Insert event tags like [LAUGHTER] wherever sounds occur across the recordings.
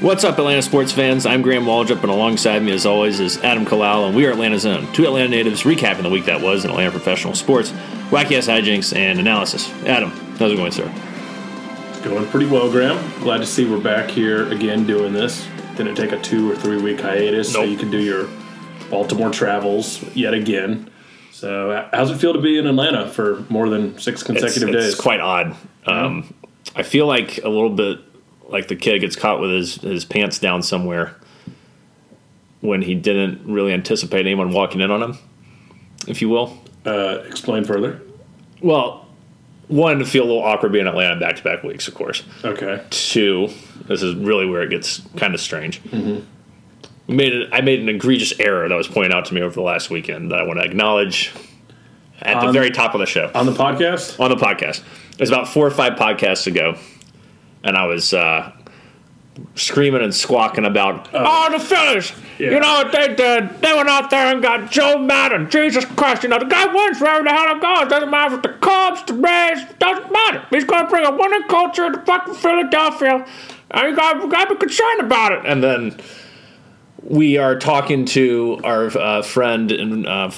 What's up, Atlanta sports fans? I'm Graham Waldrop, and alongside me, as always, is Adam Kalal, and we are Atlanta's own. Two Atlanta natives recapping the week that was in Atlanta professional sports, wacky ass hijinks, and analysis. Adam, how's it going, sir? Going pretty well, Graham. Glad to see we're back here again doing this. Didn't take a two or three week hiatus, so you can do your Baltimore travels yet again. So, how's it feel to be in Atlanta for more than six consecutive it's, days? It's quite odd. Um, I feel like a little bit like the kid gets caught with his, his pants down somewhere when he didn't really anticipate anyone walking in on him, if you will. uh, explain further. Well, one, to feel a little awkward being in Atlanta back to back weeks, of course. Okay. Two, this is really where it gets kind of strange. We Made it, I made an egregious error that was pointed out to me over the last weekend that I want to acknowledge at the very top of the show On the podcast? on the podcast. It was about four or five podcasts ago, and I was uh, screaming and squawking about, oh, the Phillies. Yeah. You know what they did? They went out there and got Joe Maddon. Jesus Christ, you know, the guy wins wherever the hell it goes. Doesn't matter if the Cubs, the Rays, doesn't matter. He's going to bring a winning culture to fucking Philadelphia, and you got, you got to be concerned about it. And then we are talking to our uh, friend and uh,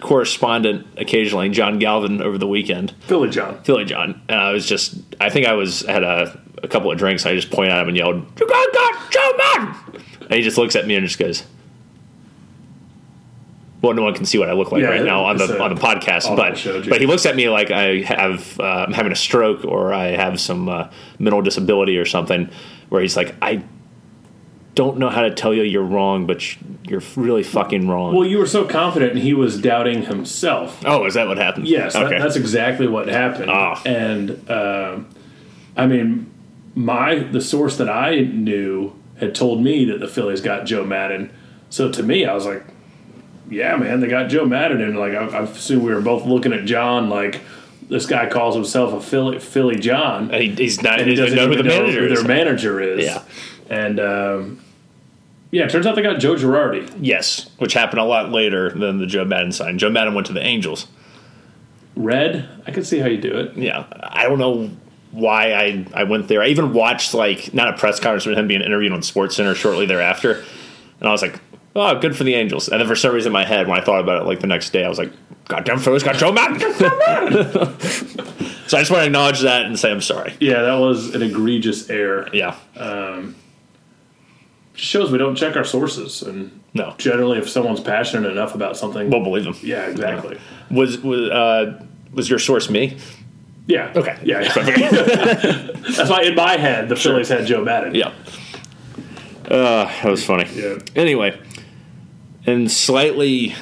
correspondent occasionally, John Galvin, over the weekend. Philly John. Philly John, and I was just, I think I was at a, a couple of drinks. I just pointed at him and yelled, "You got Joe Maddon!" And he just looks at me and just goes, "Well, no one can see what I look like Yeah, right now on the a on the podcast, but show, but he looks at me like I have uh, I'm having a stroke or I have some uh, mental disability or something." Where he's like, "I." Don't know how to tell you you're wrong, but you're really fucking wrong. Well, you were so confident and he was doubting himself. oh, is that what happened? Yes, that, that's exactly what happened. Ah. And um, I mean, my the source that I knew had told me that the Phillies got Joe Maddon. So to me, I was like, "Yeah, man, they got Joe Maddon." And like, I, I assume we were both looking at John like this guy calls himself a Philly Philly John. and he, he's not. and He doesn't know who the even manager who is. Their manager is. Yeah. And um, yeah, it turns out they got Joe Girardi. Yes, which happened a lot later than the Joe Maddon sign. Joe Maddon went to the Angels. Red, I could see how you do it. Yeah, I don't know why I, I went there. I even watched like not a press conference but him being interviewed on Sports Center shortly thereafter, and I was like, oh, good for the Angels. And then for some reason in my head, when I thought about it like the next day, I was like, goddamn Phillies got Joe Maddon. [LAUGHS] so I just want to acknowledge that and say I'm sorry. Yeah, that was an egregious error. Yeah, shows we don't check our sources and no, generally if someone's passionate enough about something we'll believe them. yeah exactly Was was uh, was your source me? Yeah Okay. yeah, [LAUGHS] that's why in my head the phillies had joe maddon Yeah. Uh, that was funny. Yeah. Anyway, and slightly,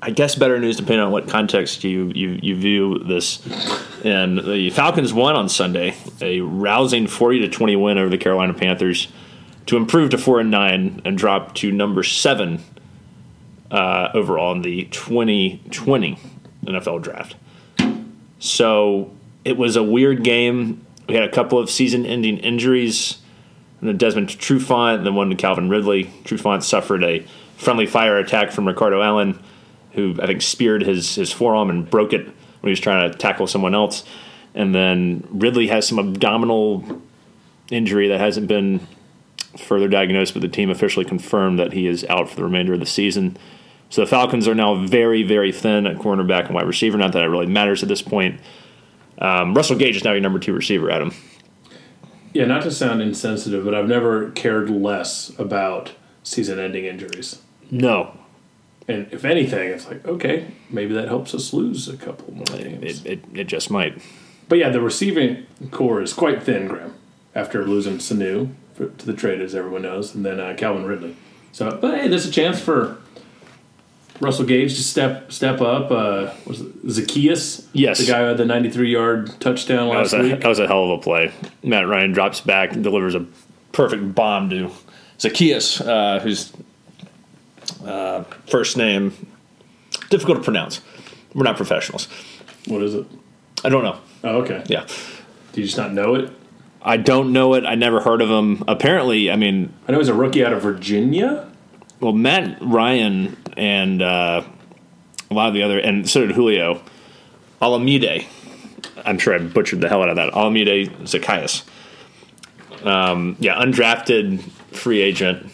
I guess, better news depending on what context you you, you view this. And the Falcons won on Sunday, a rousing forty to twenty win over the Carolina Panthers, to improve to four and nine and drop to number seven uh, overall in the twenty twenty NFL draft. So it was a weird game. We had a couple of season-ending injuries and then Desmond Trufant, and then one to Calvin Ridley. Trufant suffered a friendly fire attack from Ricardo Allen, who I think speared his, his forearm and broke it when he was trying to tackle someone else. And then Ridley has some abdominal injury that hasn't been further diagnosed, but the team officially confirmed that he is out for the remainder of the season. So the Falcons are now very, very thin at cornerback and wide receiver. Not that it really matters at this point. Um, Russell Gage is now your number two receiver, Adam. yeah not to sound insensitive but i've never cared less about season ending injuries No, and if anything it's like okay maybe that helps us lose a couple more games it, it, it just might. but yeah the receiving core is quite thin graham after losing sanu for, to the trade as everyone knows and then uh, calvin ridley so but hey there's a chance for Russell Gage to step step up. Uh, was it Zaccheaus? Yes. the guy who had the 93 yard touchdown That was, last a, week. that was a hell of a play. Matt Ryan drops back and delivers a perfect bomb to Zaccheaus, uh, whose uh, first name difficult to pronounce. We're not professionals. What is it? I don't know. Oh, okay. Yeah, Do you just not know it? I don't know it. I never heard of him. Apparently, I mean, I know he's a rookie out of Virginia. Well, Matt Ryan and uh, a lot of the other, and so did Julio Olamide. I'm sure I butchered the hell out of that. Olamide Zaccheaus. Um, yeah, undrafted free agent,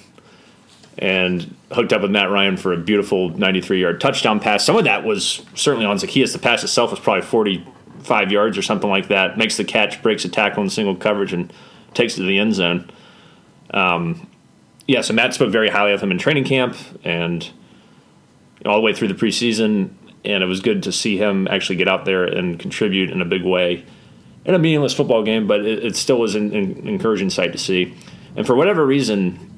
and hooked up with Matt Ryan for a beautiful 93 yard touchdown pass. Some of that was certainly on Zaccheaus. The pass itself was probably 45 yards or something like that. Makes the catch, breaks a tackle in single coverage, and takes it to the end zone. Um, yeah, so Matt spoke very highly of him in training camp and all the way through the preseason, and it was good to see him actually get out there and contribute in a big way in a meaningless football game, but it, it still was an, an encouraging sight to see. And for whatever reason,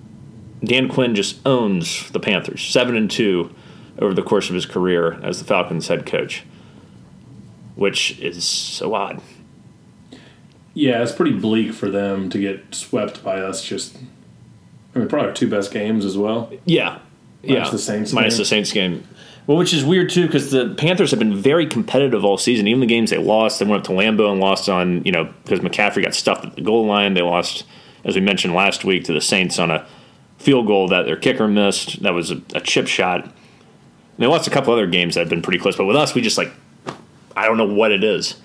Dan Quinn just owns the Panthers, seven and two over the course of his career as the Falcons head coach, which is so odd. Yeah, it's pretty bleak for them to get swept by us. Just, I mean, probably our two best games as well. Yeah, Minus yeah, the Saints minus game. the Saints game. Well, which is weird too, because the Panthers have been very competitive all season. Even the games they lost, they went up to Lambeau and lost on you know because McCaffrey got stuffed at the goal line. They lost, as we mentioned last week, to the Saints on a field goal that their kicker missed. That was a, a chip shot. And they lost a couple other games that have been pretty close, but with us, we just like I don't know what it is.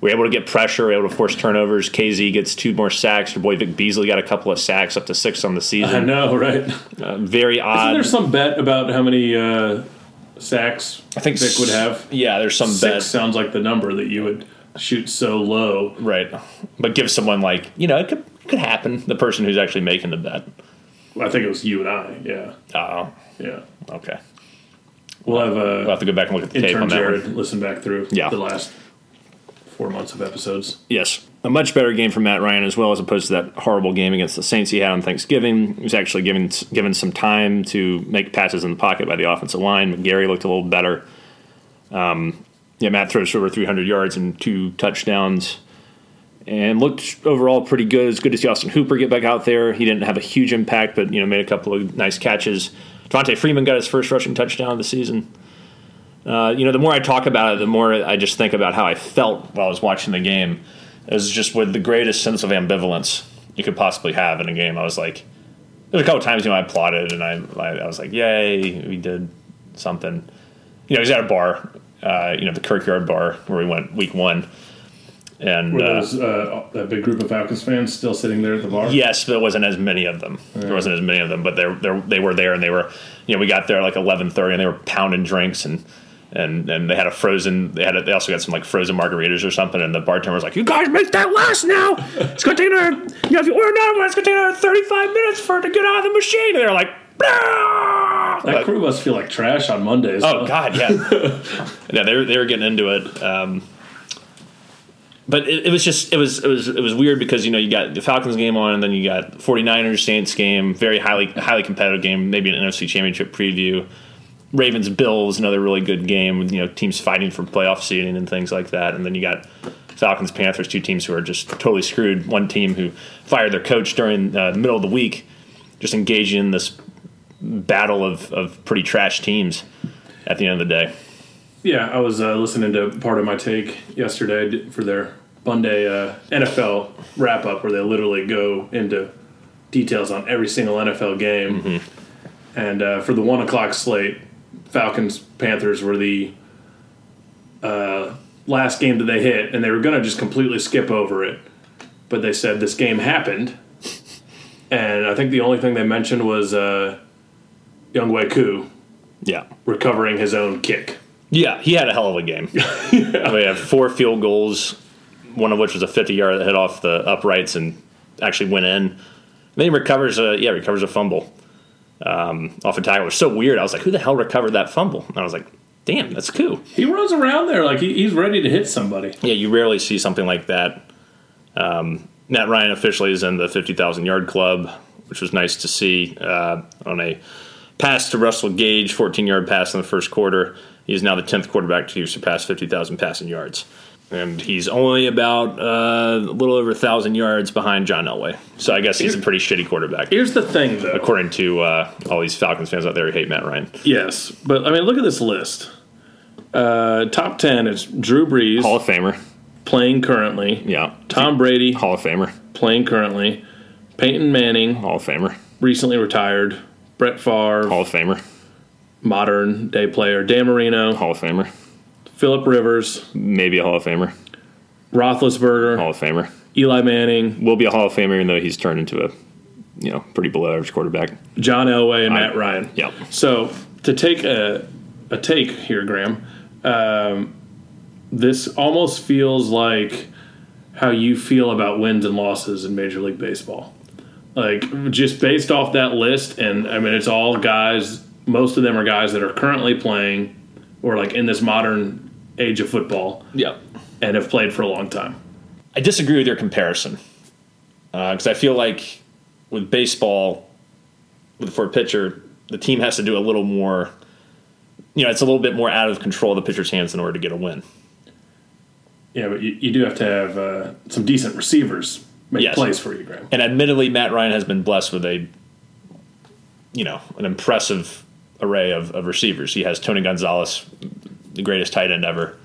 We're able to get pressure, we're able to force turnovers. KZ gets two more sacks. Your boy Vic Beasley got a couple of sacks, up to six on the season. I know, right? Uh, very Isn't odd. there some bet about how many uh, sacks I think Vic would have? Yeah, there's some Six bet. sounds like the number that you would shoot so low. Right. But give someone like, you know, it could it could happen. The person who's actually making the bet. I think it was you and I. Yeah, Oh, yeah. okay. We'll have We'll uh, have to go back and look at the tape on that Jared one. listen back through Yeah. the last four months of episodes. Yes. A much better game from Matt Ryan as well as opposed to that horrible game against the Saints he had on Thanksgiving. He was actually given given some time to make passes in the pocket by the offensive line. McGary looked a little better. Um, yeah, Matt throws over 300 yards and two touchdowns. And looked overall pretty good. It's good to see Austin Hooper get back out there. He didn't have a huge impact, but you know made a couple of nice catches. Devonta Freeman got his first rushing touchdown of the season. Uh, you know, the more I talk about it, the more I just think about how I felt while I was watching the game. It was just with the greatest sense of ambivalence you could possibly have in a game. I was like, there's a couple times you know I applauded and I I, I was like, yay, we did something. You know, he's at a bar, uh, you know, the Kirkyard bar where we went week one, and Were uh, those uh, that big group of Falcons fans still sitting there at the bar? Yes, but it wasn't as many of them. There wasn't as many of them, but they they they were there, and they were you know we got there like eleven thirty, and they were pounding drinks and. And, and they had a frozen. They had a, they also got some like frozen margaritas or something. And the bartender was like, "You guys make that last now. It's gonna take another. You know, if you order another one, it's gonna take another thirty five minutes for it to get out of the machine." And they're like, "Ah!" That Like, crew must feel like trash on Mondays. Oh huh? God, yeah, [LAUGHS] yeah. They were they were getting into it, um, but it, it was just it was it was it was weird because you know you got the Falcons game on, and then you got 49ers Saints game, very highly highly competitive game, maybe an NFC Championship preview. Ravens Bills, another really good game with you know teams fighting for playoff seeding and things like that, and then you got Falcons Panthers, two teams who are just totally screwed. One team who fired their coach during uh, the middle of the week, just engaging in this battle of, of pretty trash teams at the end of the day. Yeah, I was uh, listening to part of my take yesterday for their Monday uh, NFL wrap up, where they literally go into details on every single NFL game. Mm-hmm. And uh, for the one o'clock slate, Falcons Panthers were the uh, last game that they hit, and they were going to just completely skip over it. But they said this game happened, and I think the only thing they mentioned was uh, Younghoe Koo Yeah. recovering his own kick. Yeah, he had a hell of a game. [LAUGHS] We had four field goals, one of which was a 50 yard that hit off the uprights and actually went in. then he recovers a yeah recovers a fumble um, off a tackle. It was so weird. I was like, who the hell recovered that fumble? And I was like, damn, that's cool. He runs around there like he, he's ready to hit somebody. Yeah, you rarely see something like that. Um, Matt Ryan officially is in the 50,000 yard club, which was nice to see uh, on a pass to Russell Gage, 14 yard pass in the first quarter. He is now the 10th quarterback to surpass 50,000 passing yards. And he's only about uh, a little over a 1,000 yards behind John Elway. So I guess he's a pretty shitty quarterback, Here's the thing, though. according to uh, all these Falcons fans out there who hate Matt Ryan. Yes, but I mean, look at this list. Uh, top ten is Drew Brees Hall of Famer. playing currently. Yeah. Tom Brady Hall of Famer. playing currently. Peyton Manning Hall of Famer. recently retired. Brett Favre, Hall of Famer. modern day player. Dan Marino, Hall of Famer. Philip Rivers, Maybe a Hall of Famer. Roethlisberger, Hall of Famer. Eli Manning, Will be a Hall of Famer, even though he's turned into a you know pretty below average quarterback. John Elway, and Matt Ryan. Yep. So to take a a take here, Graham, um, this almost feels like how you feel about wins and losses in Major League Baseball. Like just based off that list, and I mean it's all guys. Most of them are guys that are currently playing, or like in this modern age of football, Yep. and have played for a long time. I disagree with your comparison because I feel like with baseball, with for a pitcher, the team has to do a little more. You know, it's a little bit more out of control of the pitcher's hands in order to get a win. Yeah, but you, you do have to have uh, some decent receivers make Yes. plays for you, Graham. And admittedly, Matt Ryan has been blessed with a, you know, an impressive array of, of receivers. He has Tony Gonzalez, the greatest tight end ever,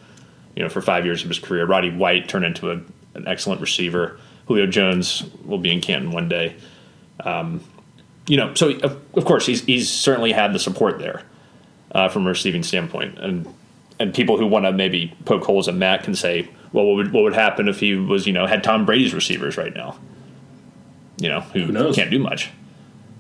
you know, for five years of his career. Roddy White turned into a, an excellent receiver. Julio Jones will be in Canton one day. Um, you know, so of, of course he's he's certainly had the support there uh, from a receiving standpoint, and and people who want to maybe poke holes in Matt can say, well, what would what would happen if he was you know had Tom Brady's receivers right now? You know, who, knows? can't do much,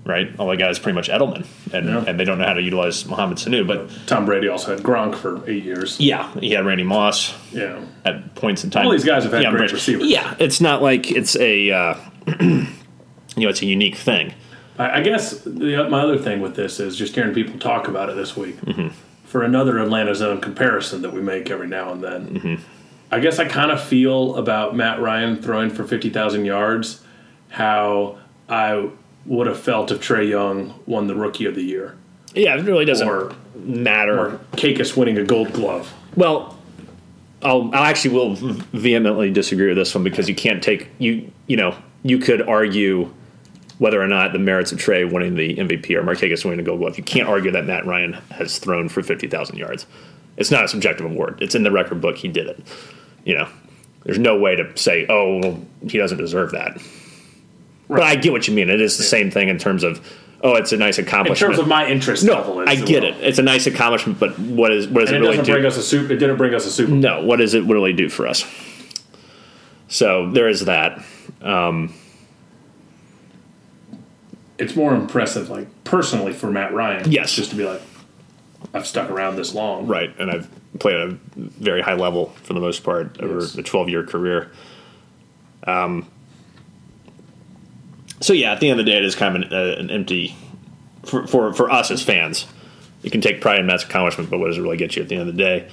right? All they got is pretty much Edelman, and Yeah. and they don't know how to utilize Mohamed Sanu. But Tom Brady also had Gronk for eight years. yeah, he had Randy Moss Yeah. at points in time. All these guys have had yeah, great receivers. Yeah, it's not like it's a uh, [CLEARS THROAT] you know it's a unique thing. I, I guess the, my other thing with this is just hearing people talk about it this week. Mm-hmm. For another Atlanta Zone comparison that we make every now and then, Mm-hmm. I guess I kind of feel about Matt Ryan throwing for 50,000 yards how I would have felt if Trae Young won the Rookie of the Year Yeah, it really doesn't or, matter. or Kakis winning a gold glove. Well, I'll, I actually will vehemently disagree with this one because you can't take you you know you could argue whether or not the merits of Trae winning the MVP or Markakis winning the Gold Glove. You can't argue that Matt Ryan has thrown for fifty thousand yards. It's not a subjective award. It's in the record book. He did it. You know, there's no way to say, oh, well, he doesn't deserve that. But I get what you mean. It is the same thing in terms of, oh, it's a nice accomplishment. In terms of my interest level, no, as I get it. It's a nice accomplishment, but what is what does And it it really do? bring us a super. It didn't bring us a Super. Bowl. No, what does it really do for us? So there is that. It's more impressive, like personally, for Matt Ryan. Yes. just to be like, I've stuck around this long. Right, and I've played at a very high level for the most part over Yes. a 12 year career. Um, so yeah, at the end of the day, it is kind of an, uh, an empty for, for for us as fans. You can take pride in Matt's accomplishment, but what does it really get you at the end of the day?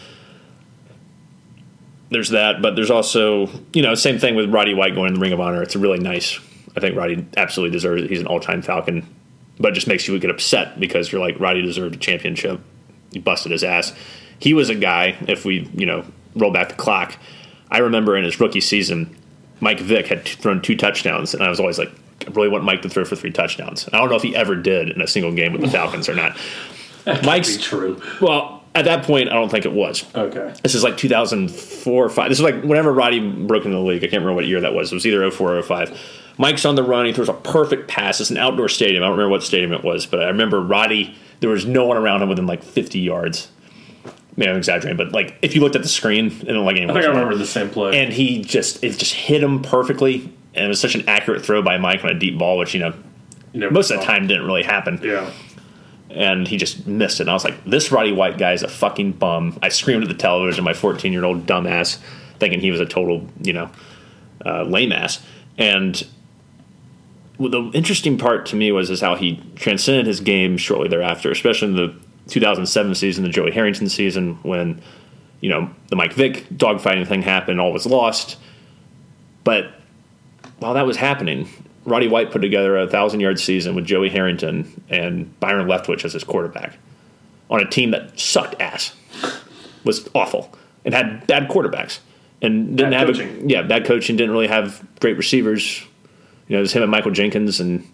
There's that, but there's also you know same thing with Roddy White going in the Ring of Honor. It's a really nice. I think Roddy absolutely deserves it. He's an all time Falcon, but it just makes you get upset because you're like Roddy deserved a championship. He busted his ass. He was a guy. If we you know roll back the clock, I remember in his rookie season, Mike Vick had thrown two touchdowns, and I was always like, really want Mike to throw for three touchdowns. I don't know if he ever did in a single game with the Falcons or not. [LAUGHS] Mike's Be true. well, at that point, I don't think it was. Okay. This is like 2004 or 5. This is like whenever Roddy broke into the league. I can't remember what year that was. It was either 04 or 05. Mike's on the run. He throws a perfect pass. It's an outdoor stadium. I don't remember what stadium it was, but I remember Roddy, there was no one around him within like 50 yards. Maybe I'm exaggerating, but like if you looked at the screen, didn't like anyone I think I remember the same play. And he just, it just hit him perfectly. And it was such an accurate throw by Mike on a deep ball, which, you know, never most of the time didn't really happen Yeah. and he just missed it. And I was like, this Roddy White guy is a fucking bum. I screamed at the television, my 14 year old dumbass, thinking he was a total, you know, uh, lame ass. And the interesting part to me was is how he transcended his game shortly thereafter, especially in the 2007 season, the Joey Harrington season, when you know the Mike Vick dogfighting thing happened, all was lost. But while that was happening, Roddy White put together a thousand yard season with Joey Harrington and Byron Leftwich as his quarterback on a team that sucked ass, was awful, and had bad quarterbacks, and didn't Bad have coaching. A, yeah bad coaching. Didn't really have great receivers. You know, it was him and Michael Jenkins and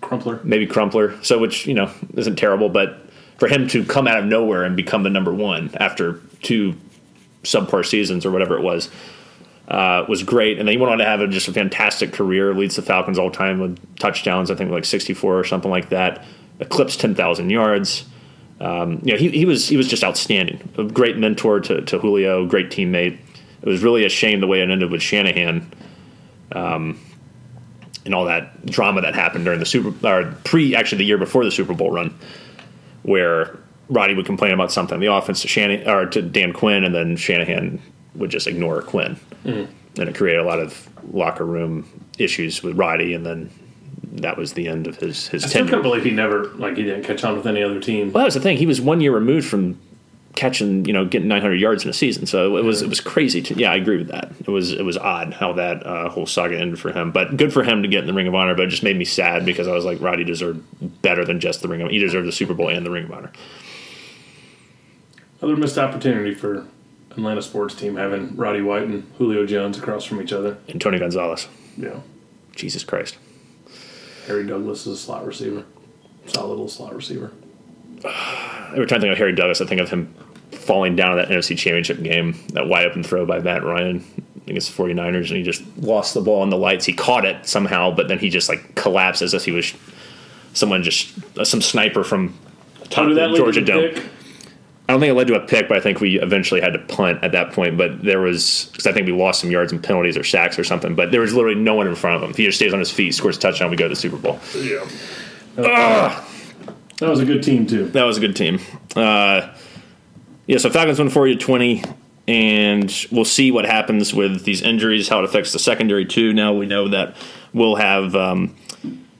Crumpler. maybe Crumpler. So which you know isn't terrible, but for him to come out of nowhere and become the number one after two subpar seasons or whatever it was uh, was great. And then he went on to have a, just a fantastic career. Leads the Falcons all time with touchdowns. I think like sixty four or something like that. Eclipsed ten thousand yards. Um, you know, he, he was he was just outstanding. A great mentor to, to Julio. Great teammate. It was really a shame the way it ended with Shanahan um, and all that drama that happened during the Super or pre actually the year before the Super Bowl run, where Roddy would complain about something in the offense to Shanahan or to Dan Quinn, and then Shanahan would just ignore Quinn, mm. and it created a lot of locker room issues with Roddy, and then that was the end of his his I tenure. still can't believe he never like he didn't catch on with any other team. Well, that was the thing. He was one year removed from catching, you know, getting 900 yards in a season. So it was it was crazy. To, yeah, I agree with that. It was it was odd how that uh, whole saga ended for him. But good for him to get in the Ring of Honor. But it just made me sad because I was like, Roddy deserved better than just the Ring of. Honor. He deserved the Super Bowl and the Ring of Honor. Another missed opportunity for Atlanta sports team having Roddy White and Julio Jones across from each other. And Tony Gonzalez. Yeah. Jesus Christ. Harry Douglas is a slot receiver. Solid little slot receiver. [SIGHS] Every time I think of Harry Douglas, I think of him falling down in that NFC Championship game, that wide open throw by Matt Ryan against the 49ers, and he just lost the ball in the lights. He caught it somehow, but then he just like collapsed as if he was someone just uh, some sniper from top of the Georgia Dome. Pick? I don't think it led to a pick, but I think we eventually had to punt at that point. But there was because I think we lost some yards and penalties or sacks or something. But there was literally no one in front of him. He just stays on his feet, scores a touchdown, we go to the Super Bowl. Yeah. Uh, that was a good team too. That was a good team. Uh, yeah, so Falcons win forty to twenty, and we'll see what happens with these injuries, how it affects the secondary too. Now we know that we'll have um,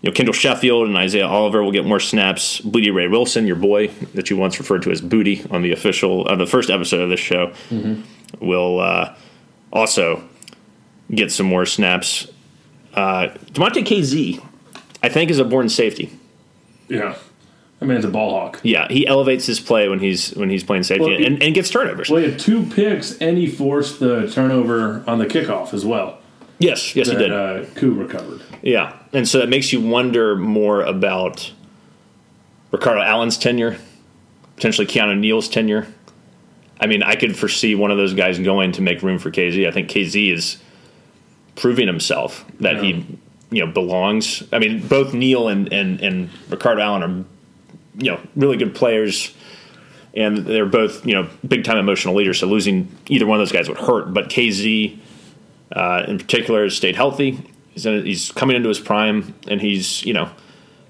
you know Kendall Sheffield and Isaiah Oliver will get more snaps. Blidi Wreh-Wilson, your boy that you once referred to as Booty on the official uh, the first episode of this show, mm-hmm. will uh, also get some more snaps. Uh, Damontae Kazee, I think, is a born safety. Yeah. I mean, it's a ball hawk. Yeah, he elevates his play when he's when he's playing safety well, he, and, and, gets turnovers. Well, he had two picks, and he forced the turnover on the kickoff as well. Yes, yes, that, he did. Uh, Koo recovered. Yeah, and so that makes you wonder more about Ricardo Allen's tenure, potentially Keanu Neal's tenure. I mean, I could foresee one of those guys going to make room for KZ. I think KZ is proving himself that yeah. he you know belongs. I mean, both Neal and, and and Ricardo Allen are you know really good players, and they're both you know big time emotional leaders. So losing either one of those guys would hurt. But Kazee, uh, in particular, has stayed healthy. He's, in, he's coming into his prime, and he's you know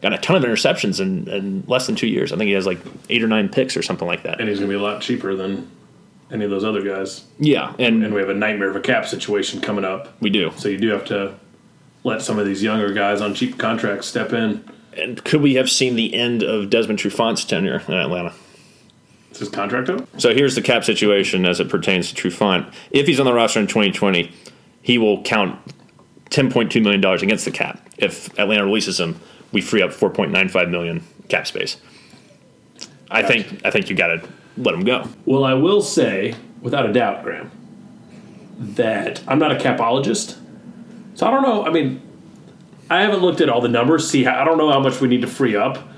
got a ton of interceptions in, in less than two years. I think he has like eight or nine picks or something like that. And he's going to be a lot cheaper than any of those other guys. Yeah, and and we have a nightmare of a cap situation coming up. We do. So you do have to let some of these younger guys on cheap contracts step in. And could we have seen the end of Desmond Trufant's tenure in Atlanta? Is his contract up? So here's the cap situation as it pertains to Trufant. If he's on the roster in 2020, he will count $10.2 million against the cap. If Atlanta releases him, we free up 4.95 million cap space. I gotcha. think I think you got to let him go. Well, I will say, without a doubt, Graham, that I'm not a capologist. So I don't know. I mean, I haven't looked at all the numbers. See, how, I don't know how much we need to free up.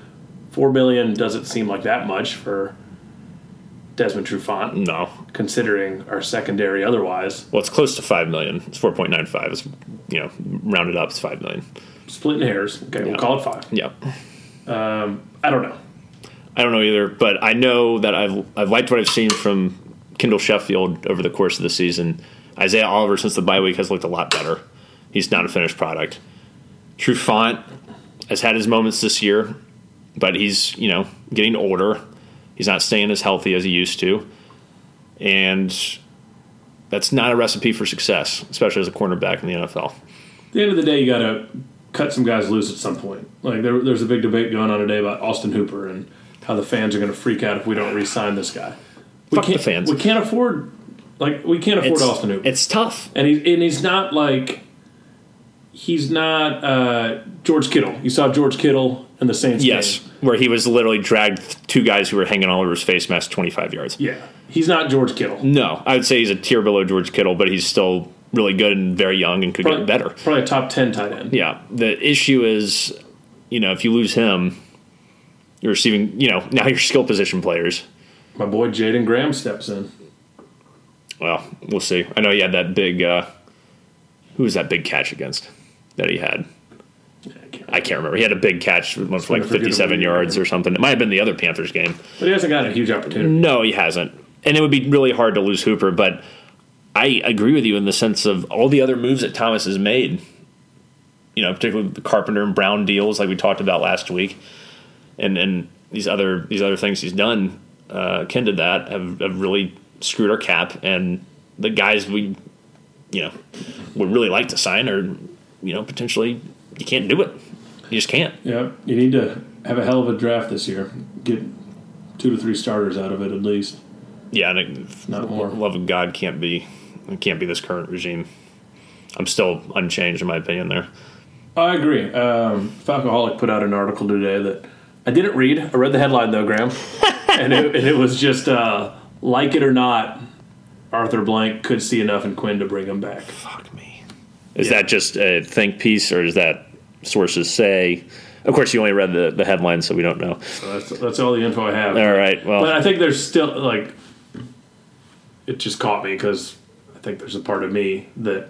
Four million doesn't seem like that much for Desmond Trufant. No, considering our secondary otherwise. Well, it's close to five million. It's four point nine five. It's you know rounded up. It's five million. Splitting hairs. Okay, yeah. we'll call it five. Yeah. Um, I don't know. I don't know either, but I know that I've I've liked what I've seen from Kendall Sheffield over the course of the season. Isaiah Oliver since the bye week has looked a lot better. He's not a finished product. Trufant has had his moments this year, but he's you know getting older. He's not staying as healthy as he used to, and that's not a recipe for success, especially as a cornerback in the NFL. At the end of the day, you got to cut some guys loose at some point. Like there, there's a big debate going on today about Austin Hooper and how the fans are going to freak out if we don't re-sign this guy. We Fuck can't, the fans. We can't afford like we can't afford it's, Austin Hooper. It's tough, and he and he's not like he's not uh, George Kittle. You saw George Kittle in the Saints yes, game. where he was literally dragged two guys who were hanging all over his face mask 25 yards. Yeah. He's not George Kittle. No, I would say he's a tier below George Kittle, but he's still really good and very young and could probably, get better. Probably a top 10 tight end. Yeah. The issue is, you know, if you lose him, you're receiving, you know, now your skill position players. My boy Jaeden Graham steps in. Well, we'll see. I know he had that big, uh, who was that big catch against? that he had. I can't remember. He had a big catch once for like 57 yards or something. It might have been the other Panthers game. But he hasn't got a huge opportunity. No, he hasn't. And it would be really hard to lose Hooper, but I agree with you in the sense of all the other moves that Thomas has made you know, particularly the Carpenter and Brown deals, like we talked about last week, and and these other these other things he's done, uh, Ken did that have, have really screwed our cap, and the guys we, you know, would really like to sign are, you know, potentially you can't do it, you just can't. Yeah, you need to have a hell of a draft this year. Get two to three starters out of it at least. Yeah, and it, Not more. love of God can't be it can't be this current regime. I'm still unchanged in my opinion there. I agree. Um, Falcoholic put out an article today that I didn't read. I read the headline though, Graham, [LAUGHS] and, it, and it was just uh, like it or not, Arthur Blank could see enough in Quinn to bring him back. Fuck me. Is Yeah. that just a think piece or is that sources say? Of course, you only read the, the headline, so we don't know. So that's that's all the info I have. All right. Well, But I think there's still like it just caught me because I think there's a part of me that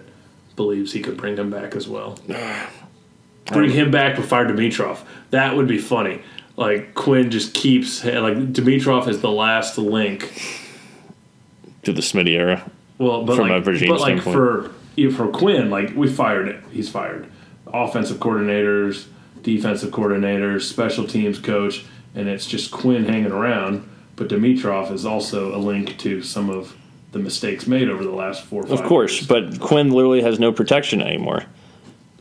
believes he could bring him back as well. [SIGHS] bring him back but fire Dimitroff. That would be funny. Like Quinn just keeps like Dimitroff is the last link. to the Smitty era. Well, but From like, a regime but like standpoint. for for Quinn, like we fired it. He's fired. Offensive coordinators, defensive coordinators, special teams coach, and it's just Quinn hanging around. But Dimitroff is also a link to some of the mistakes made over the last four. or Of course, years. but Quinn literally has no protection anymore.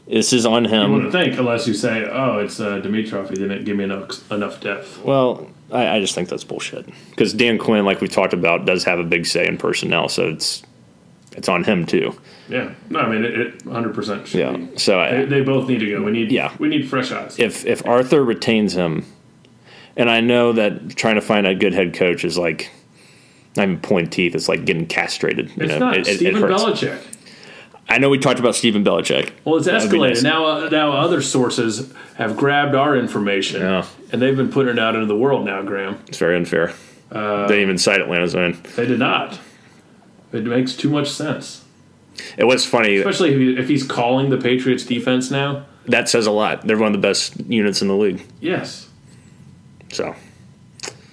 This is on him. You wouldn't think unless you say, "Oh, it's uh, Dimitroff. He didn't give me enough enough depth." Well, I, I just think that's bullshit. Because Dan Quinn, like we talked about, does have a big say in personnel, so it's it's on him too. Yeah, no, I mean it. Hundred percent Yeah. be. So They, I, they both need to go. We need. Yeah. we need fresh eyes. if if Arthur retains him, and I know that trying to find a good head coach is like not even pulling teeth. It's like getting castrated. You It's know, not it, it- it Stephen hurts. Belichick. I know we talked about Stephen Belichick. Well, it's That would be escalated nice. now. Uh, now other sources have grabbed our information, Yeah. and they've been putting it out into the world now. Graham, It's very unfair. Uh, they didn't even cite Atlanta's own. they did not. It makes too much sense, It was funny. especially if, he, if he's calling the Patriots defense now. That says a lot. They're one of the best units in the league. Yes, So,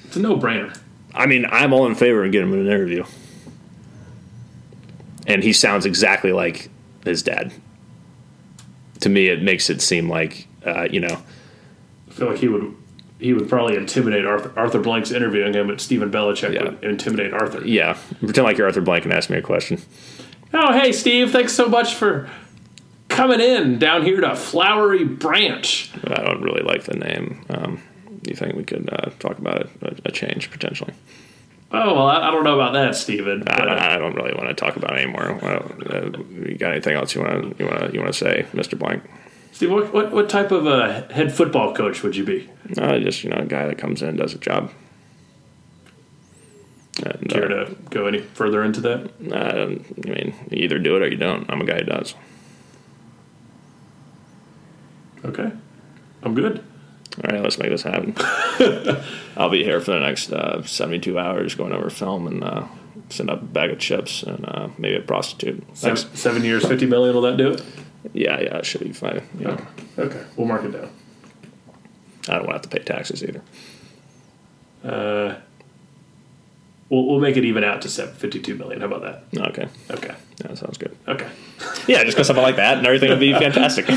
it's a no-brainer. I mean, I'm all in favor of getting him an interview. And he sounds exactly like his dad. To me, it makes it seem like, uh, you know, I feel like he would. He would probably intimidate Arthur. Arthur Blank's interviewing him, but Stephen Belichick Yeah. would intimidate Arthur. yeah, pretend like you're Arthur Blank and ask me a question. Oh, hey, Steve! Thanks so much for coming in down here to Flowery Branch. I don't really like the name. Um, do you think we could uh, talk about a, a change potentially? Oh well, I, I don't know about that, Stephen. I, but- don't- I don't really want to talk about it anymore. Well, uh, you got anything else you want to you want to you want to say, Mister Blank? Steve, what, what, what type of a head football coach would you be? Uh, just you know, a guy that comes in and does a job. And, Care uh, to go any further into that? uh, I mean, you either do it or you don't. I'm a guy who does. Okay, I'm good. All right, let's make this happen. [LAUGHS] I'll be here for the next uh, 72 hours going over film and uh, send up a bag of chips and uh, maybe a prostitute. Seven, seven years, fifty million. Will that do it? Yeah, yeah, it should be fine. Yeah. Okay, we'll mark it down. I don't want to have to pay taxes either. Uh, we'll, we'll make it even out to 52 million. How about that? Okay, Okay. that sounds good. Okay. [LAUGHS] Yeah, just go something like that, and everything would be [LAUGHS] fantastic.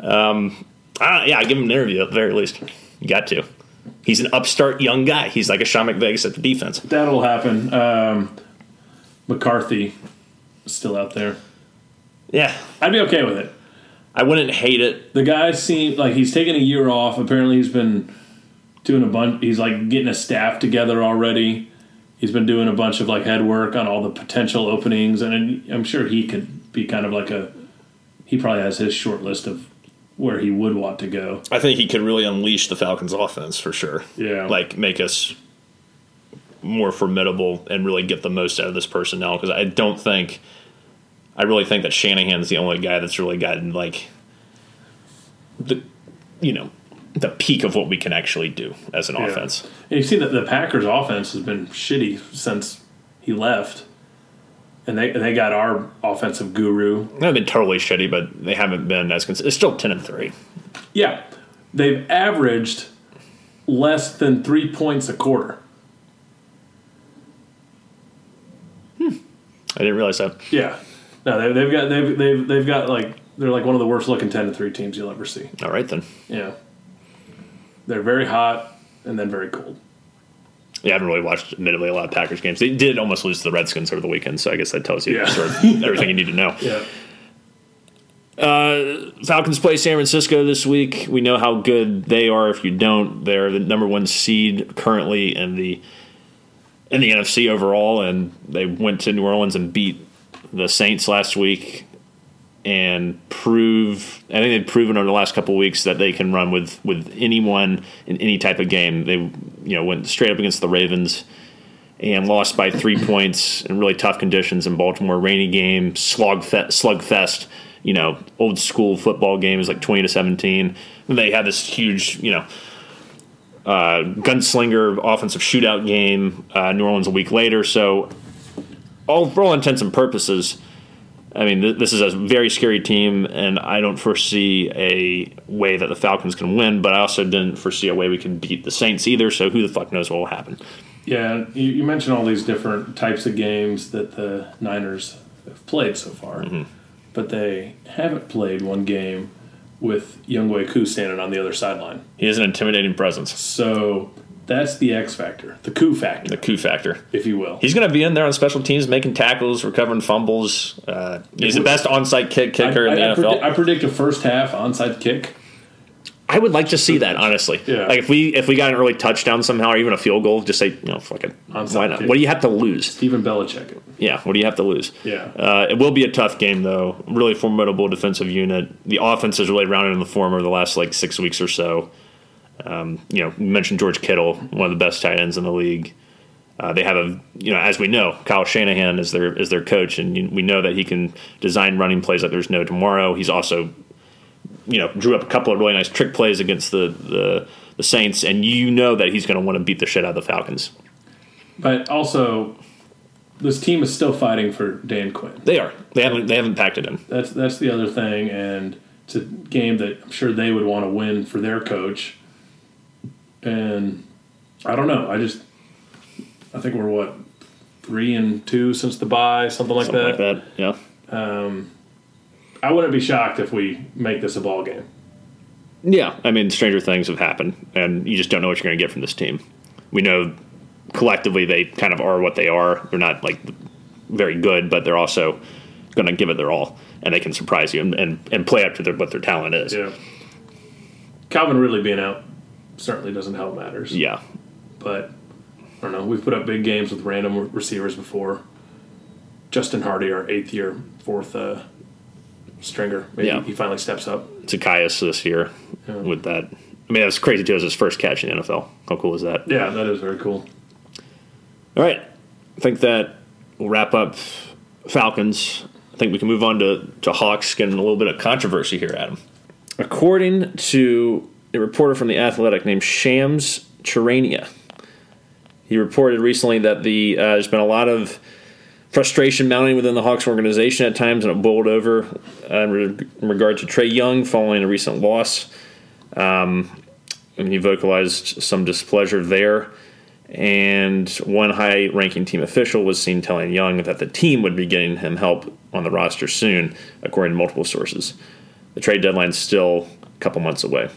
um, I yeah, I give him an interview at the very least. You got to. He's an upstart young guy. He's like a Sean McVegas at the defense. That'll happen. Um, McCarthy still out there. Yeah, I'd be okay with it. I wouldn't hate it. The guy seemed like he's taking a year off. Apparently, he's been doing a bunch. He's like getting a staff together already. He's been doing a bunch of like head work on all the potential openings, and I'm sure he could be kind of like a. He probably has his short list of where he would want to go. I think he could really unleash the Falcons' offense for sure. Yeah. like make us more formidable and really get the most out of this personnel. Because I don't think, I really think that Shanahan's the only guy that's really gotten like the, you know, the peak of what we can actually do as an Yeah. offense. And you see that the Packers' offense has been shitty since he left, and they they got our offensive guru. They've been totally shitty, but they haven't been as consistent. It's still ten and three. Yeah, they've averaged less than three points a quarter. I didn't realize that. Yeah, No, they, they've got they've, they've they've got like they're like one of the worst looking ten to three teams you'll ever see. All right then. Yeah, they're very hot and then very cold. Yeah, I haven't really watched, admittedly, a lot of Packers games. They did almost lose to the Redskins over the weekend, so I guess that tells you Yeah. sort of [LAUGHS] everything you need to know. Yeah, uh, Falcons play San Francisco this week. We know how good they are. If you don't, they're the number one seed currently in the in the NFC overall, and they went to New Orleans and beat the Saints last week and prove. I think they've proven over the last couple weeks that they can run with with anyone in any type of game. They you know went straight up against the Ravens and lost by three points in really tough conditions in Baltimore. Rainy game, slug fe- slugfest. You know, old school football games like twenty to seventeen. And they had this huge, you know, uh, gunslinger offensive shootout game. Uh, New Orleans a week later. So, all for all intents and purposes, I mean, th- this is a very scary team, and I don't foresee a way that the Falcons can win. But I also didn't foresee a way we can beat the Saints either. So who the fuck knows what will happen? yeah. You, you mentioned all these different types of games that the Niners have played so far, but they haven't played one game with Younghoe Koo standing on the other sideline. He has an intimidating presence. So that's the X factor, the coup factor, The coup factor. if you will. He's going to be in there on special teams, making tackles, recovering fumbles. Uh, he's the best onside kick kicker in the I, I NFL. predi- I predict a first half onside kick. I would like to see that, honestly. Yeah. Like if we if we got an early touchdown somehow, or even a field goal, just say, you know, fuck it. Onside Why not? kick. What do you have to lose? Stephen Belichick. Yeah. What do you have to lose? Yeah. Uh, it will be a tough game, though. Really formidable defensive unit. The offense has really rounded in the form over the last like six weeks or so. Um, you know, you mentioned George Kittle, one of the best tight ends in the league. Uh, they have a, you know, as we know, Kyle Shanahan is their is their coach, and we know that he can design running plays like there's no tomorrow. He's also, you know, drew up a couple of really nice trick plays against the the, the Saints, and you know that he's going to want to beat the shit out of the Falcons. But also, this team is still fighting for Dan Quinn. They are. They haven't they haven't packed it in. That's that's the other thing, and it's a game that I'm sure they would want to win for their coach. And I don't know. I just I think we're what three and two since the bye, something like Something that. like that. Yeah. Um, I wouldn't be shocked if we make this a ball game. Yeah, I mean, stranger things have happened, and you just don't know what you're going to get from this team. We know collectively they kind of are what they are. They're not like very good, but they're also going to give it their all, and they can surprise you and, and, and play up to their, what their talent is. Yeah. Calvin really being out certainly doesn't help matters. Yeah. But I don't know. We've put up big games with random receivers before. Justin Hardy, our eighth year, fourth uh, stringer. Maybe Yeah. he finally steps up. to Zaccheaus this year Yeah. with that. I mean, that's crazy too. It was his first catch in the NFL. How cool is that? Yeah, that is very cool. All right. I think that will wrap up Falcons. I think we can move on to, to Hawks, getting a little bit of controversy here, Adam. According to a reporter from The Athletic named Shams Charania, he reported recently that the uh, there's been a lot of frustration mounting within the Hawks organization at times, and it boiled over uh, in, re- in regard to Trae Young following a recent loss. Um, and he vocalized some displeasure there. And one high ranking team official was seen telling Young that the team would be getting him help on the roster soon, according to multiple sources. The trade deadline's still a couple months away.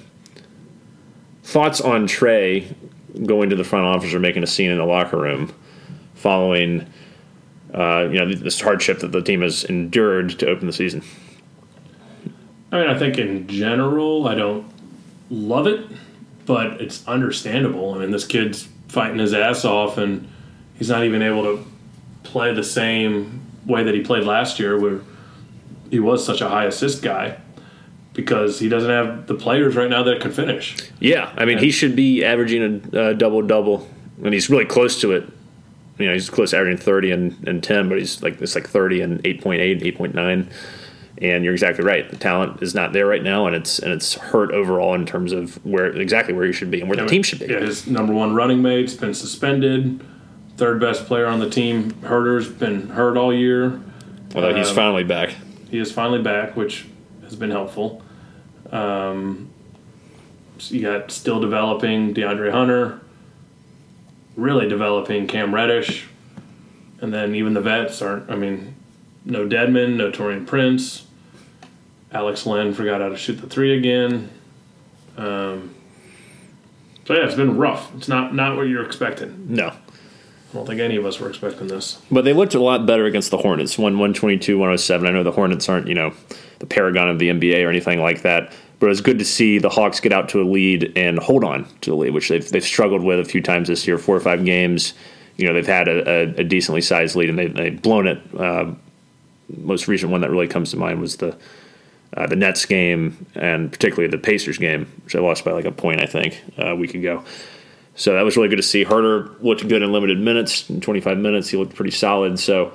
Thoughts on Trae going to the front office or making a scene in the locker room following uh, you know this hardship that the team has endured to open the season? I mean, I think in general, I don't love it, but it's understandable. I mean, this kid's fighting his ass off, and he's not even able to play the same way that he played last year, where he was such a high assist guy, because he doesn't have the players right now that could finish. Yeah, I mean, he should be averaging a uh, double double, and he's really close to it. You know, he's close to averaging thirty and, and ten, but he's like it's like thirty and 8.8, 8.9. And you're exactly right. The talent is not there right now, and it's and it's hurt overall in terms of where exactly where he should be and where the team should be. Yeah, his number one running mate's been suspended. Third best player on the team, Huerter's been hurt all year. Although he's Um, finally back. He is finally back, which has been helpful. Um, so you got still developing DeAndre Hunter, really developing Cam Reddish, and then even the vets aren't. I mean, no Dedmon, no Taurean Prince. Alex Len forgot how to shoot the three again. Um, so yeah, it's been rough. It's not not what you're expecting. No. I don't think any of us were expecting this. But they looked a lot better against the Hornets. Won 122, 107. I know the Hornets aren't, you know, the paragon of the NBA or anything like that. But it was good to see the Hawks get out to a lead and hold on to the lead, which they've, they've struggled with a few times this year, four or five games. You know, they've had a, a, a decently sized lead and they, they've blown it. Uh, most recent one that really comes to mind was the uh, the Nets game and particularly the Pacers game, which I lost by like a point, I think, uh, a week ago. So that was really good to see. Huerter looked good in limited minutes, in 25 minutes. He looked pretty solid. So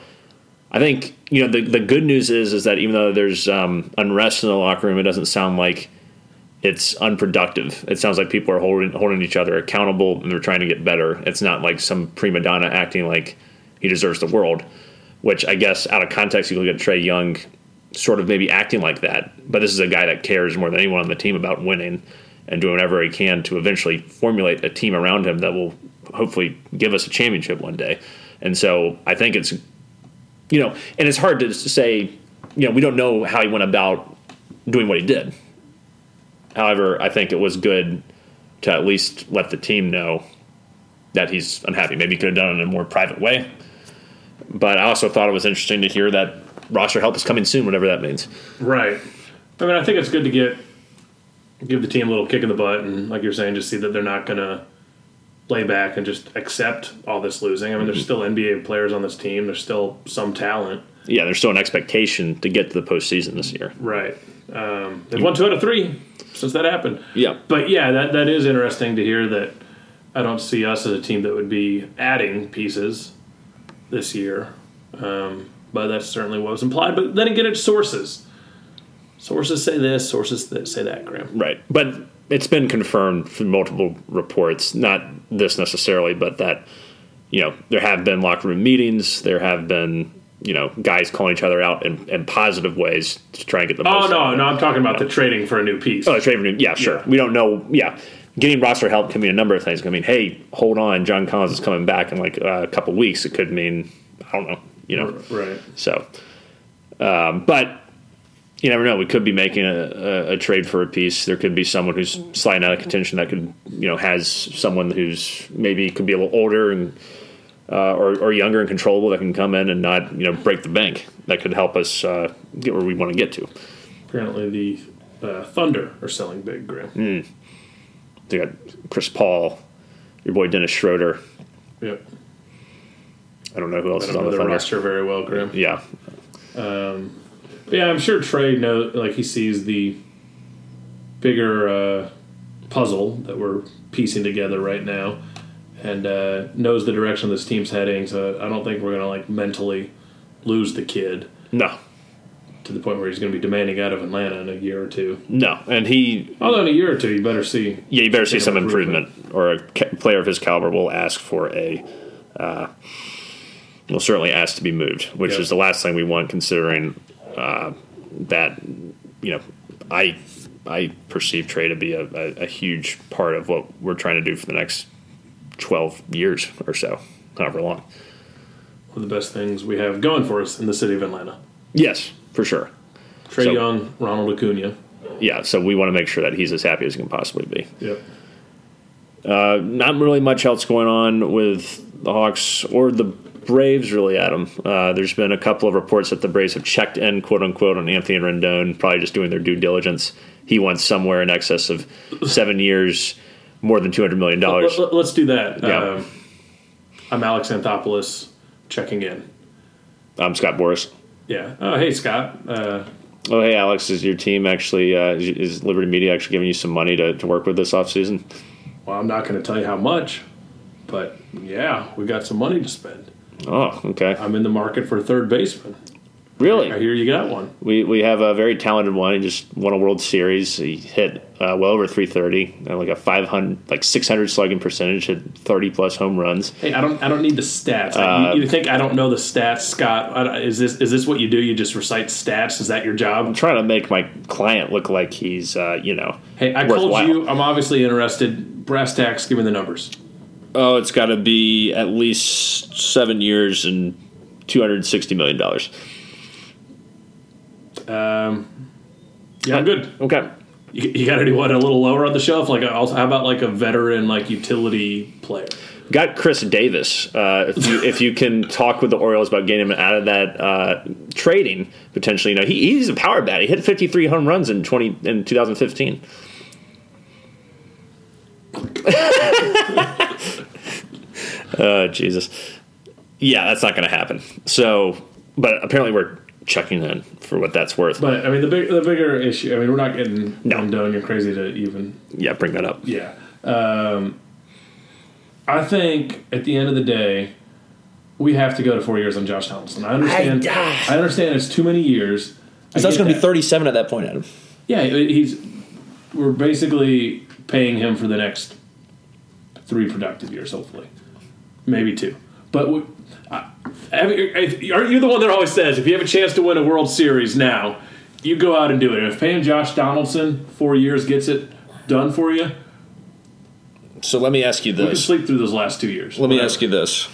I think you know the the good news is is that even though there's um, unrest in the locker room, it doesn't sound like it's unproductive. It sounds like people are holding holding each other accountable and they're trying to get better. It's not like some prima donna acting like he deserves the world, which I guess out of context you look at Trae Young sort of maybe acting like that. But this is a guy that cares more than anyone on the team about winning and doing whatever he can to eventually formulate a team around him that will hopefully give us a championship one day. And so I think it's, you know, and it's hard to say, you know, we don't know how he went about doing what he did. However, I think it was good to at least let the team know that he's unhappy. Maybe he could have done it in a more private way. But I also thought it was interesting to hear that roster help is coming soon, whatever that means. Right. I mean, I think it's good to get give the team a little kick in the butt, and mm-hmm. like you're saying, just see that they're not going to lay back and just accept all this losing. I mean, there's mm-hmm. still NBA players on this team. There's still some talent. Yeah, there's still an expectation to get to the postseason this year. Right. Um, they've won two out of three since that happened. Yeah. But yeah, that that is interesting to hear that. I don't see us as a team that would be adding pieces this year. Um, but that's certainly what was implied. But then again, it's sources. Sources say this, sources that say that, Graham. Right. But it's been confirmed from multiple reports, not this necessarily, but that, you know, there have been locker room meetings, there have been, you know, guys calling each other out in, in positive ways to try and get the Oh most. no, no, I'm talking about the trading for a new piece. Oh, the trade renew- Yeah, sure. Yeah. We don't know. Yeah. Getting roster help can mean a number of things. It can mean, hey, hold on, John Collins is coming back in like uh, a couple weeks. It could mean, I don't know, you know. Right. So, um, but you never know. We could be making a, a, a trade for a piece. There could be someone who's sliding out of contention that could, you know, has someone who's maybe could be a little older and uh, or, or younger and controllable that can come in and not, you know, break the bank. That could help us uh, get where we want to get to. Apparently, the uh, Thunder are selling big, Graham. They got Chris Paul, your boy Dennis Schroeder. Yep. I don't know who else I is don't on know the the Thunder. roster very well, Graham. Yeah, But yeah, I'm sure Trae knows, like he sees the bigger uh, puzzle that we're piecing together right now, and uh, knows the direction this team's heading. So I don't think we're gonna like mentally lose the kid no, to the point where he's gonna be demanding out of Atlanta in a year or two. no, and he Although in a year or two, you better see. Yeah, you better see some Some improvement, or a ca- player of his caliber will ask for a. Uh, will certainly ask to be moved, which Yep. is the last thing we want, considering uh, that you know I I perceive Trae to be a, a, a huge part of what we're trying to do for the next twelve years or so, however long. One of the best things we have going for us in the city of Atlanta. Yes, for sure. Trae So- Young, Ronald Acuna. Yeah, so we want to make sure that he's as happy as he can possibly be. Yep. Uh, not really much else going on with the Hawks or the Braves, really, Adam. Uh, there's been a couple of reports that the Braves have checked in, quote unquote, on Anthony Rendon, probably just doing their due diligence. He wants somewhere in excess of seven years, more than $200 million. Let, us do that. Yeah. Um, I'm Alex Anthopoulos checking in. I'm Scott Boras. Yeah. Oh, hey, Scott. Uh, Oh, hey, Alex, is your team actually, uh, is- Liberty Media actually giving you some money to, to work with this offseason? well, I'm not going to tell you how much, but yeah, we got some money to spend. Oh, okay. I'm in the market for a third baseman. I hear you got one. We, we have a very talented one. He just won a World Series. He hit uh, well over 330, and like a 500, like 600 slugging percentage, hit 30 plus home runs. Hey, I don't. I don't need the stats. Uh, you, you think I don't know the stats, Scott? I Is this is this what you do? You just recite stats? Is that your job? I'm trying to make my client look like he's, uh, you know, Hey, I worthwhile. told you. I'm obviously interested. Brass tacks. Give me the numbers. Oh, it's got to be at least seven years and two hundred sixty million dollars. Um, yeah, I'm good. Okay. You, you got anyone a little lower on the shelf? Like, also, how about like a veteran, like utility player? Got Chris Davis. Uh, if you if you can talk with the Orioles about getting him out of that uh, trading potentially, you know he, he's a power bat. He hit 53 home runs in 20 in 2015. uh, [LAUGHS] Jesus. Yeah, that's not going to happen. So, but apparently we're checking in for what that's worth. But I mean, the big, the bigger issue. I mean, we're not getting No. undone. You're crazy to even. yeah, bring that up. Yeah. Um, I think at the end of the day, we have to go to four years on Josh Donaldson. I understand. I- I, ah. understand it's too many years. I So that's going to be 37 at that point, Adam. Yeah, he's. We're basically paying him for the next three productive years, hopefully, maybe two. But we, I, have you- if- aren't you the one that always says if you have a chance to win a World Series now, you go out and do it? And if paying Josh Donaldson four years gets it done for you, So let me ask you we can this. sleep through those last two years. Let me ask you this: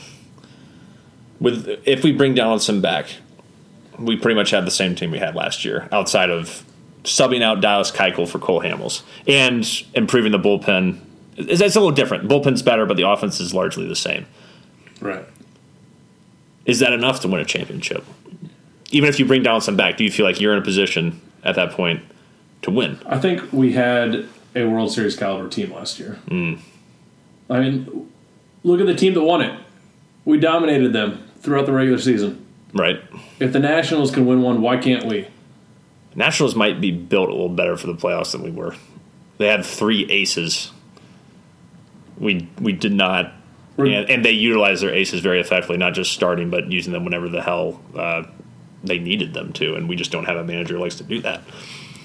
with if we bring Donaldson back, we pretty much have the same team we had last year, outside of subbing out Dallas Keuchel for Cole Hamels and improving the bullpen. It's, it's a little different. Bullpen's better, but the offense is largely the same. Right. Is that enough to win a championship? Even if you bring Donaldson back, do you feel like you're in a position at that point to win? I think we had a World Series caliber team last year. Hmm. I mean, look at the team that won it. We dominated them throughout the regular season. Right. If the Nationals can win one, why can't we? Nationals might be built a little better for the playoffs than we were. They had three aces. We we did not, and, and they utilize their aces very effectively, not just starting, but using them whenever the hell uh, they needed them to. And we just don't have a manager who likes to do that.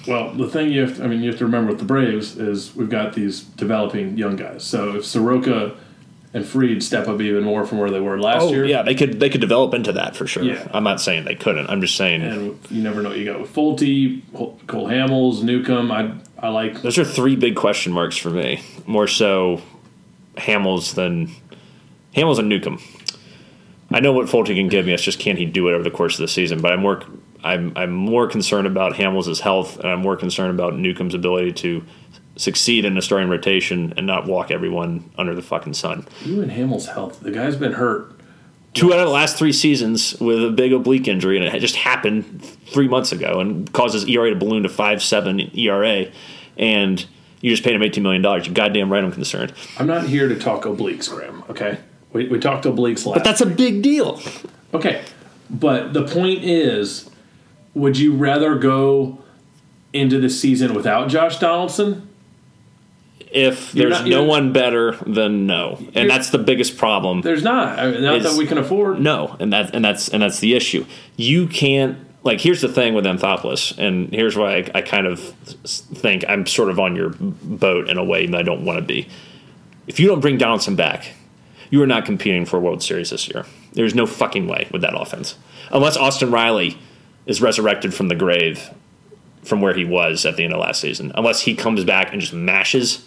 Well, the thing you have to, I mean, you have to remember with the Braves is we've got these developing young guys. So if Soroka and Fried step up even more from where they were last Oh year, yeah, they could they could develop into that for sure. Yeah. I'm not saying they couldn't. I'm just saying and you never know what you got with Folty, Cole Hamels, Newcomb. I I like those are three big question marks for me. More so, Hamels than Hamels and Newcomb. I know what Folty can give me. It's just can he do it over the course of the season? But I'm more I'm I'm more concerned about Hamels' health, and I'm more concerned about Newcomb's ability to succeed in a starting rotation and not walk everyone under the fucking sun. you and Hamels' health. The guy's been hurt. Two out of the last three seasons with a big oblique injury, and it just happened three months ago, and causes ERA to balloon to five seven ERA, and you just paid him eighteen million dollars. You goddamn right, I'm concerned. I'm not here to talk obliques, Graham. Okay, we, we talked obliques last. But that's a big deal. okay, but the point is, would you rather go into the season without Josh Donaldson? If there's not- no one better, then no, and that's the biggest problem. There's not. I mean, not Is- that we can afford. No, and that and that's and that's the issue. You can't like. Here's the thing with Anthopoulos, and here's why I, I kind of think I'm sort of on your boat in a way that I don't want to be. If you don't bring Donaldson back, you are not competing for a World Series this year. There's no fucking way with that offense, unless Austin Riley is resurrected from the grave from where he was at the end of last season. Unless he comes back and just mashes.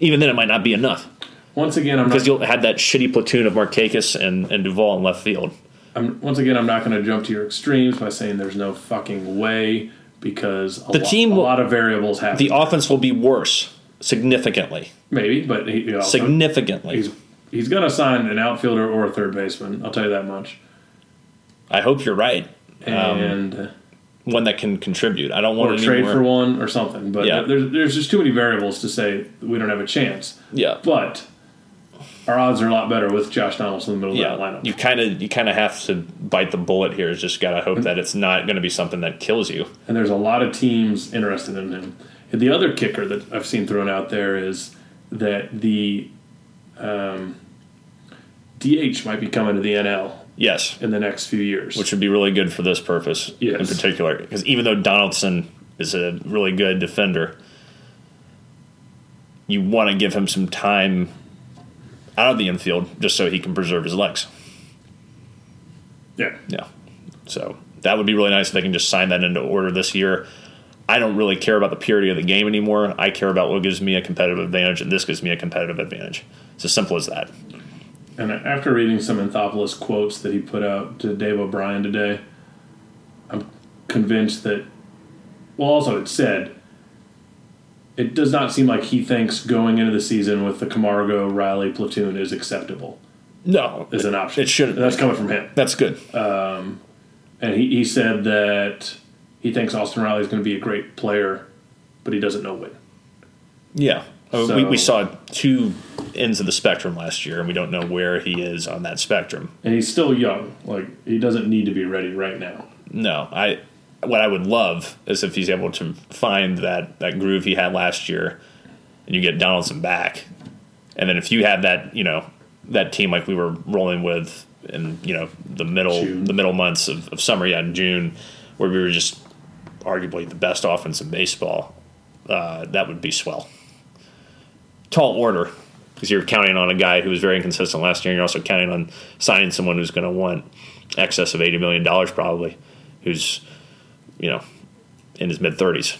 Even then, it might not be enough Once again, I'm because not. you'll have that shitty platoon of Markakis and, and Duvall in left field. I'm, once again, I'm not going to jump to your extremes by saying there's no fucking way because a The lo- team a lot of variables happen. The offense will be worse significantly. Maybe, but he, Significantly. he's he's going to sign an outfielder or a third baseman. I'll tell you that much. I hope you're right. Um, And one that can contribute. I don't want to trade more- for one or something. But Yeah. there's there's just too many variables to say we don't have a chance. Yeah. But our odds are a lot better with Josh Donaldson in the middle Yeah, of that lineup. you kind of you kind of have to bite the bullet here. Is just gotta hope that it's not going to be something that kills you. and there's a lot of teams interested in him. And the other kicker that I've seen thrown out there is that the um, DH might be coming to the NL Yes, in the next few years. which would be really good for this purpose in particular. Because even though Donaldson is a really good defender, you want to give him some time out of the infield just so he can preserve his legs. yeah, Yeah. So that would be really nice if they can just sign that into order this year. I don't really care about the purity of the game anymore. I care about what gives me a competitive advantage, and this gives me a competitive advantage. It's as simple as that. And after reading some Anthopoulos quotes that he put out to Dave O'Brien today, I'm convinced that. Well, also it said. It does not seem like he thinks going into the season with the Camargo Riley platoon is acceptable No, as an option. It shouldn't And That's coming from him. that's good. Um, and he, he said that he thinks Austin Riley is going to be a great player, but he doesn't know when. Yeah. Uh, So- we, we saw two ends of the spectrum last year, and we don't know where he is on that spectrum. And he's still young. Like he doesn't need to be ready right now. No, I. What I would love is if he's able to find that, that groove he had last year, and you get Donaldson back, and then if you have that, you know, that team like we were rolling with in you know the middle June. the middle months of, of summer, yeah, in June, where we were just arguably the best offense in baseball, uh, that would be swell. Tall order because you're counting on a guy who was very inconsistent last year, and you're also counting on signing someone who's going to want excess of eighty million dollars probably, who's you know in his mid thirties.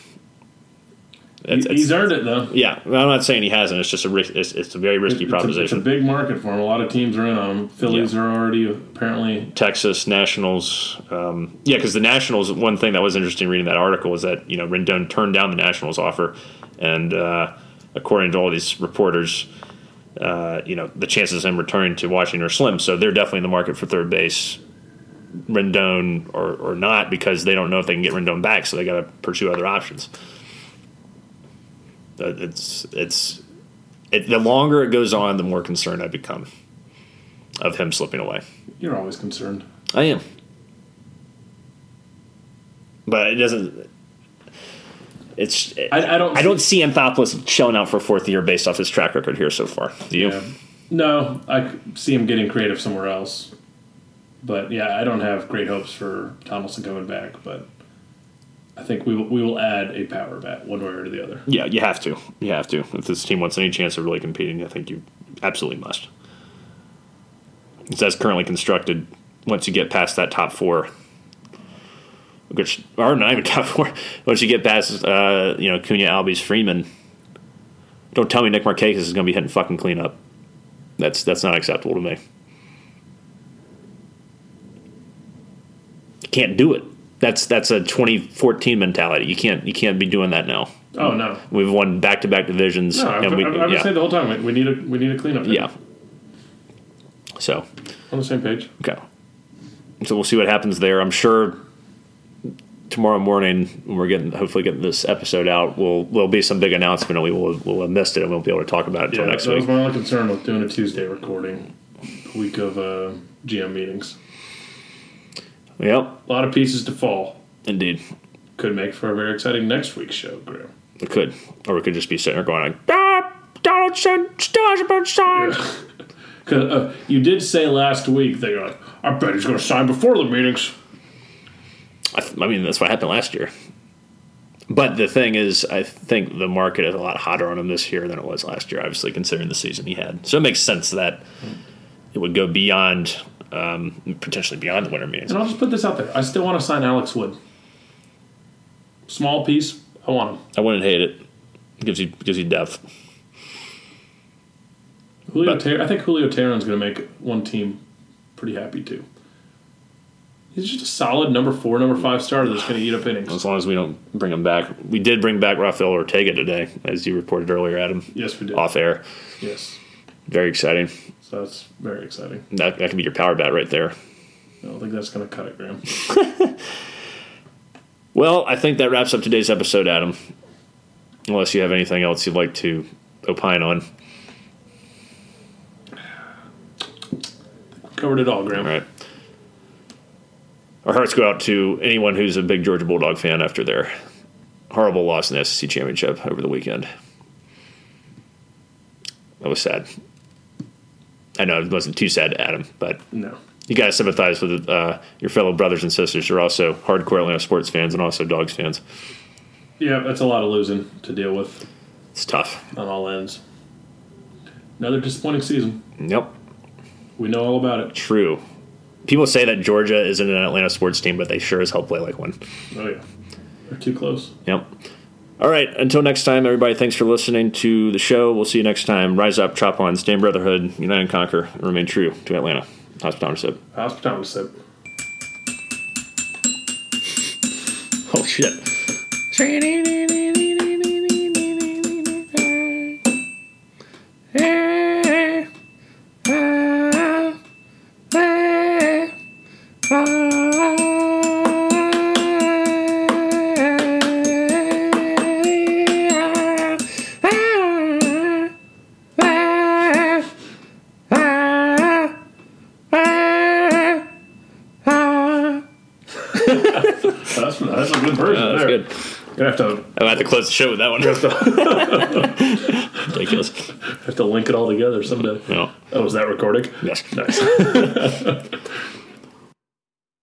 He, he's earned it though. yeah, I'm not saying he hasn't. It's just a ris- it's, it's a very risky It's a, it's a big market for him. A lot of teams are in on him. Phillies Yeah. are already apparently. Texas Nationals, um, yeah, because the Nationals. One thing that was interesting reading that article was that you know Rendon turned down the Nationals offer, and uh, according to all these reporters, uh, you know the chances of him returning to Washington are slim. So they're definitely in the market for third base, Rendon or or not, because they don't know if they can get Rendon back. So they got to pursue other options. It's it's it, the longer it goes on, the more concerned I become of him slipping away. You're always concerned. I am. But it doesn't. It's. I- I don't I don't see Anthopoulos showing out for a fourth year based off his track record here so far. Do you? Yeah. No, I see him getting creative somewhere else. But yeah, I don't have great hopes for Donaldson coming back. But I think we will, we will add a power bat one way or the other. Yeah, you have to. You have to. If this team wants any chance of really competing, I think you absolutely must. It's as currently constructed. Once you get past that top four, which are not even [LAUGHS] top four. Once you get past, uh, you know, Cunha, Albies, Freeman, don't tell me Nick Markakis is going to be hitting fucking cleanup. That's that's not acceptable to me. You can't do it. That's that's a 2014 mentality. You can't you can't be doing that now. Oh no, We've won back to back divisions. no! I've, and we, I've, I've been yeah, the whole time we, we need a we need a cleanup. yeah. So on the same page. okay, so we'll see what happens there. I'm sure tomorrow morning when we're getting hopefully getting this episode out, will will be some big announcement, and we will will have missed it, and we won't be able to talk about it until Yeah, next that was week. my only concern with doing a Tuesday recording, week of uh, GM meetings. Yep, A lot of pieces to fall. indeed, Could make for a very exciting next week's show, Graham. it could, or we could just be sitting there going like, ah, Donaldson, Donaldson. [LAUGHS] Cause uh, you did say last week that you're like, I bet he's going to sign before the meetings. I, th- I mean, that's what happened last year. But the thing is, I think the market is a lot hotter on him this year than it was last year, obviously, considering the season he had. So it makes sense that it would go beyond, um, potentially beyond the winter meetings. And I'll just put this out there. I still want to sign Alex Wood. Small piece. I want him. I wouldn't hate it. it Gives you gives you depth. Julio But- Ter- I think Julio Teheran's going to make one team pretty happy too. He's just a solid number four, number five starter that's going to eat up innings. As long as we don't bring him back. We did bring back Rafael Ortega today, as you reported earlier, Adam, Yes, we did. off air. Yes. Very exciting. So that's very exciting. That, that could be your power bat right there. I don't think that's going to cut it, Graham. [LAUGHS] Well, I think that wraps up today's episode, Adam. Unless you have anything else you'd like to opine on. Covered it all, Graham. All right. Our hearts go out to anyone who's a big Georgia Bulldog fan after their horrible loss in the SEC championship over the weekend. That was sad. I know it wasn't too sad, Adam, but No. you got to sympathize with uh, your fellow brothers and sisters who are also hardcore Atlanta sports fans and also Dogs fans. Yeah, that's a lot of losing to deal with It's tough. on all ends. Another disappointing season. Yep. We know all about it. True. People say that Georgia isn't an Atlanta sports team, but they sure as hell play like one. Oh, yeah. They're too close. Yep. All right. Until next time, everybody, thanks for listening to the show. We'll see you next time. Rise up, chop on, stand brotherhood, unite and conquer, and remain true to Atlanta. Hospitality. Hospitality said. Oh shit. Gonna have to I have to close the show with that one. have to, [LAUGHS] Ridiculous. have to link it all together someday. No. Oh, is that recording? Yes. Nice. [LAUGHS]